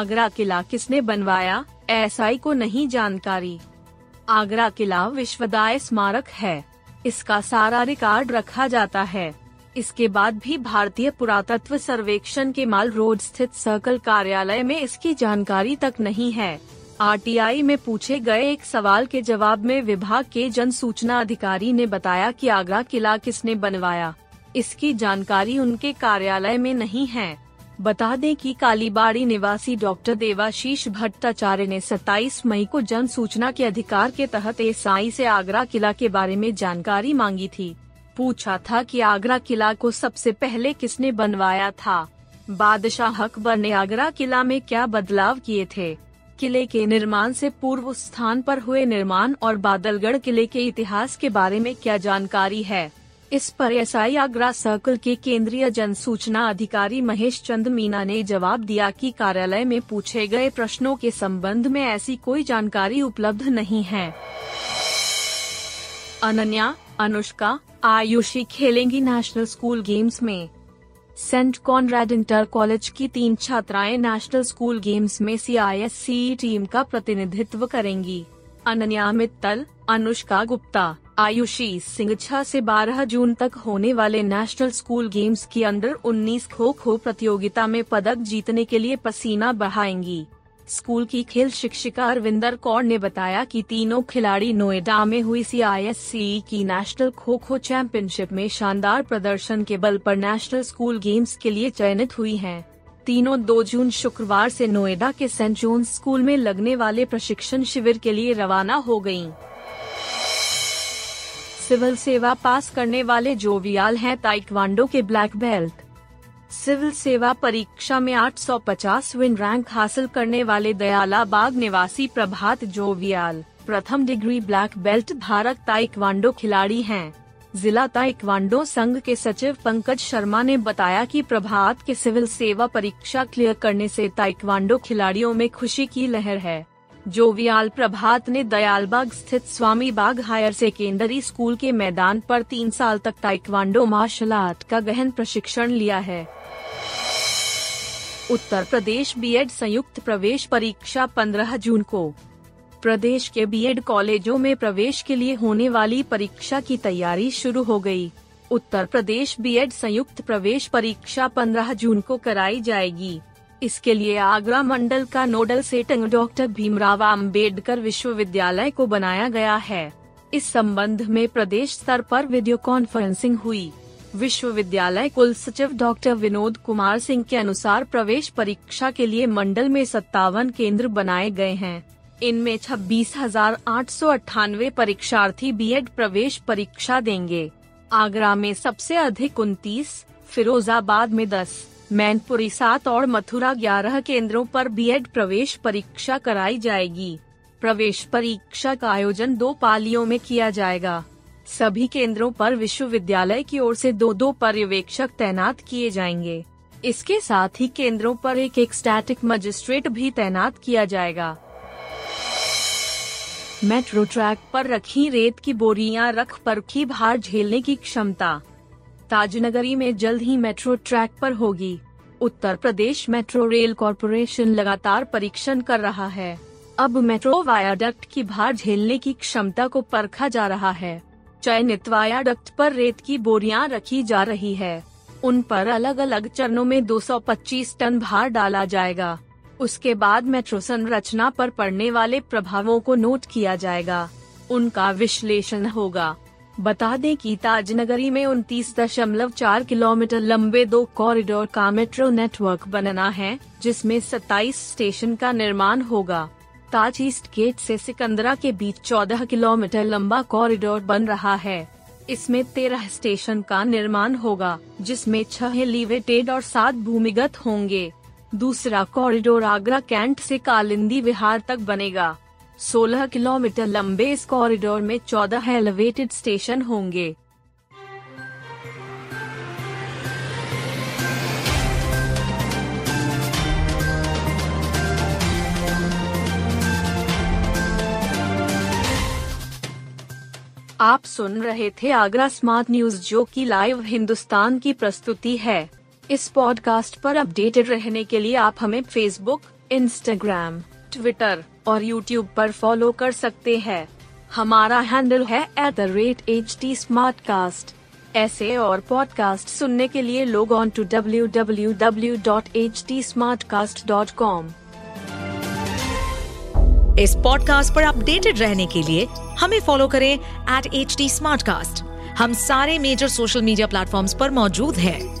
आगरा किला किसने बनवाया? एसआई को नहीं जानकारी। आगरा किला विश्वदाय स्मारक है। इसका सारा रिकॉर्ड रखा जाता है। इसके बाद भी भारतीय पुरातत्व सर्वेक्षण के माल रोड स्थित सर्कल कार्यालय में इसकी जानकारी तक नहीं है। आरटीआई में पूछे गए एक सवाल के जवाब में विभाग के जन सूचना अधिकारी ने बताया कि आगरा किला किसने बनवाया? इसकी जानकारी उनके कार्यालय में नहीं है। बता दें कि कालीबाड़ी निवासी डॉक्टर देवाशीष भट्टाचार्य ने 27 मई को जन सूचना के अधिकार के तहत एसआई से आगरा किला के बारे में जानकारी मांगी थी। पूछा था कि आगरा किला को सबसे पहले किसने बनवाया था? बादशाह अकबर ने आगरा किला में क्या बदलाव किए थे? किले के निर्माण से पूर्व स्थान पर हुए निर्माण और बादलगढ़ किले के इतिहास के बारे में क्या जानकारी है? इस पर एस आई आगरा सर्कल के केंद्रीय जन सूचना अधिकारी महेश चंद मीना ने जवाब दिया कि कार्यालय में पूछे गए प्रश्नों के संबंध में ऐसी कोई जानकारी उपलब्ध नहीं है। अनन्या, अनुष्का, आयुषी खेलेंगी नेशनल स्कूल गेम्स में। सेंट कॉनरेड इंटर कॉलेज की तीन छात्राएँ नेशनल स्कूल गेम्स में सी टीम का प्रतिनिधित्व करेंगी। अनन्या मित्तल, अनुष्का गुप्ता, आयुषी सिंह छह से 12 जून तक होने वाले नेशनल स्कूल गेम्स की अंडर 19 खो खो प्रतियोगिता में पदक जीतने के लिए पसीना बहाएँगी स्कूल की खेल शिक्षिका अरविंदर कौर ने बताया कि तीनों खिलाड़ी नोएडा में हुई सी आई की नेशनल खो खो चैंपियनशिप में शानदार प्रदर्शन के बल पर नेशनल स्कूल गेम्स के लिए चयनित हुई हैं। तीनों दो जून शुक्रवार से नोएडा के सेंट जोन स्कूल में लगने वाले प्रशिक्षण शिविर के लिए रवाना हो गई सिविल सेवा पास करने वाले जोवियाल हैं ताइक्वांडो के ब्लैक बेल्ट। सिविल सेवा परीक्षा में 850 विन रैंक हासिल करने वाले दयाला बाग निवासी प्रभात जोवियाल, प्रथम डिग्री ब्लैक बेल्ट धारक ताइक्वांडो खिलाड़ी हैं। जिला ताइक्वांडो संघ के सचिव पंकज शर्मा ने बताया कि प्रभात के सिविल सेवा परीक्षा क्लियर करने से ताइक्वांडो खिलाड़ियों में खुशी की लहर है। जोवियाल प्रभात ने दयालबाग स्थित Swami Bagh higher secondary school के मैदान पर तीन साल तक ताइक्वांडो मार्शल आर्ट का गहन प्रशिक्षण लिया है। उत्तर प्रदेश बीएड संयुक्त प्रवेश परीक्षा 15 जून को प्रदेश के बीएड कॉलेजों में प्रवेश के लिए होने वाली परीक्षा की तैयारी शुरू हो गई। उत्तर प्रदेश बीएड संयुक्त प्रवेश परीक्षा 15 जून को कराई जाएगी। इसके लिए आगरा मंडल का nodal setting doctor Bhimrao Ambedkar विश्वविद्यालय को बनाया गया है। इस संबंध में प्रदेश स्तर पर वीडियो कॉन्फ्रेंसिंग हुई। विश्वविद्यालय कुल सचिव डॉक्टर विनोद कुमार सिंह के अनुसार प्रवेश परीक्षा के लिए मंडल में सत्तावन केंद्र बनाए गए हैं। इनमें छब्बीस हज़ार आठ सौ अट्ठानवे परीक्षार्थी बीएड प्रवेश परीक्षा देंगे। आगरा में सबसे अधिक उनतीस, फिरोजाबाद में दस, मैनपुरी सात और मथुरा ग्यारह केंद्रों पर बीएड प्रवेश परीक्षा कराई जाएगी। प्रवेश परीक्षा का आयोजन दो पालियों में किया जाएगा। सभी केंद्रों पर विश्वविद्यालय की ओर से दो दो पर्यवेक्षक तैनात किए जाएँगे। इसके साथ ही केंद्रों पर एक एक स्टैटिक मजिस्ट्रेट भी तैनात किया जाएगा। मेट्रो ट्रैक पर रखी रेत की बोरियाँ, रख पर की भार झेलने की क्षमता। ताजनगरी में जल्द ही मेट्रो ट्रैक पर होगी। Uttar Pradesh metro rail corporation लगातार परीक्षण कर रहा है। अब मेट्रो वायाडक्ट की भार झेलने की क्षमता को परखा जा रहा है। चयनित वायाडक्ट पर रेत की बोरियाँ रखी जा रही है। उन पर अलग अलग चरणों में 225 टन भार डाला जाएगा। उसके बाद मेट्रो संरचना पर पड़ने वाले प्रभावों को नोट किया जाएगा। उनका विश्लेषण होगा। बता दें कि ताजनगरी में उनतीस दशमलव चार किलोमीटर लंबे दो कॉरिडोर का मेट्रो नेटवर्क बनना है, जिसमें 27 स्टेशन का निर्माण होगा। ताज ईस्ट गेट से सिकंदरा के बीच 14 किलोमीटर लंबा कॉरिडोर बन रहा है। इसमें तेरह स्टेशन का निर्माण होगा, जिसमें छह एलिवेटेड और सात भूमिगत होंगे। दूसरा कॉरिडोर आगरा कैंट से कालिंदी विहार तक बनेगा। 16 किलोमीटर लंबे इस कॉरिडोर में 14 एलिवेटेड स्टेशन होंगे। आप सुन रहे थे आगरा स्मार्ट न्यूज़ जो की लाइव हिंदुस्तान की प्रस्तुति है। इस पॉडकास्ट पर अपडेटेड रहने के लिए आप हमें फेसबुक इंस्टाग्राम ट्विटर और यूट्यूब पर फॉलो कर सकते हैं। हमारा हैंडल है at the rate H T ऐसे और पॉडकास्ट सुनने के लिए log on to W W W dot H T इस पॉडकास्ट पर अपडेटेड रहने के लिए हमें फॉलो करें एट एच डी हम सारे मेजर सोशल मीडिया प्लेटफॉर्म पर मौजूद हैं।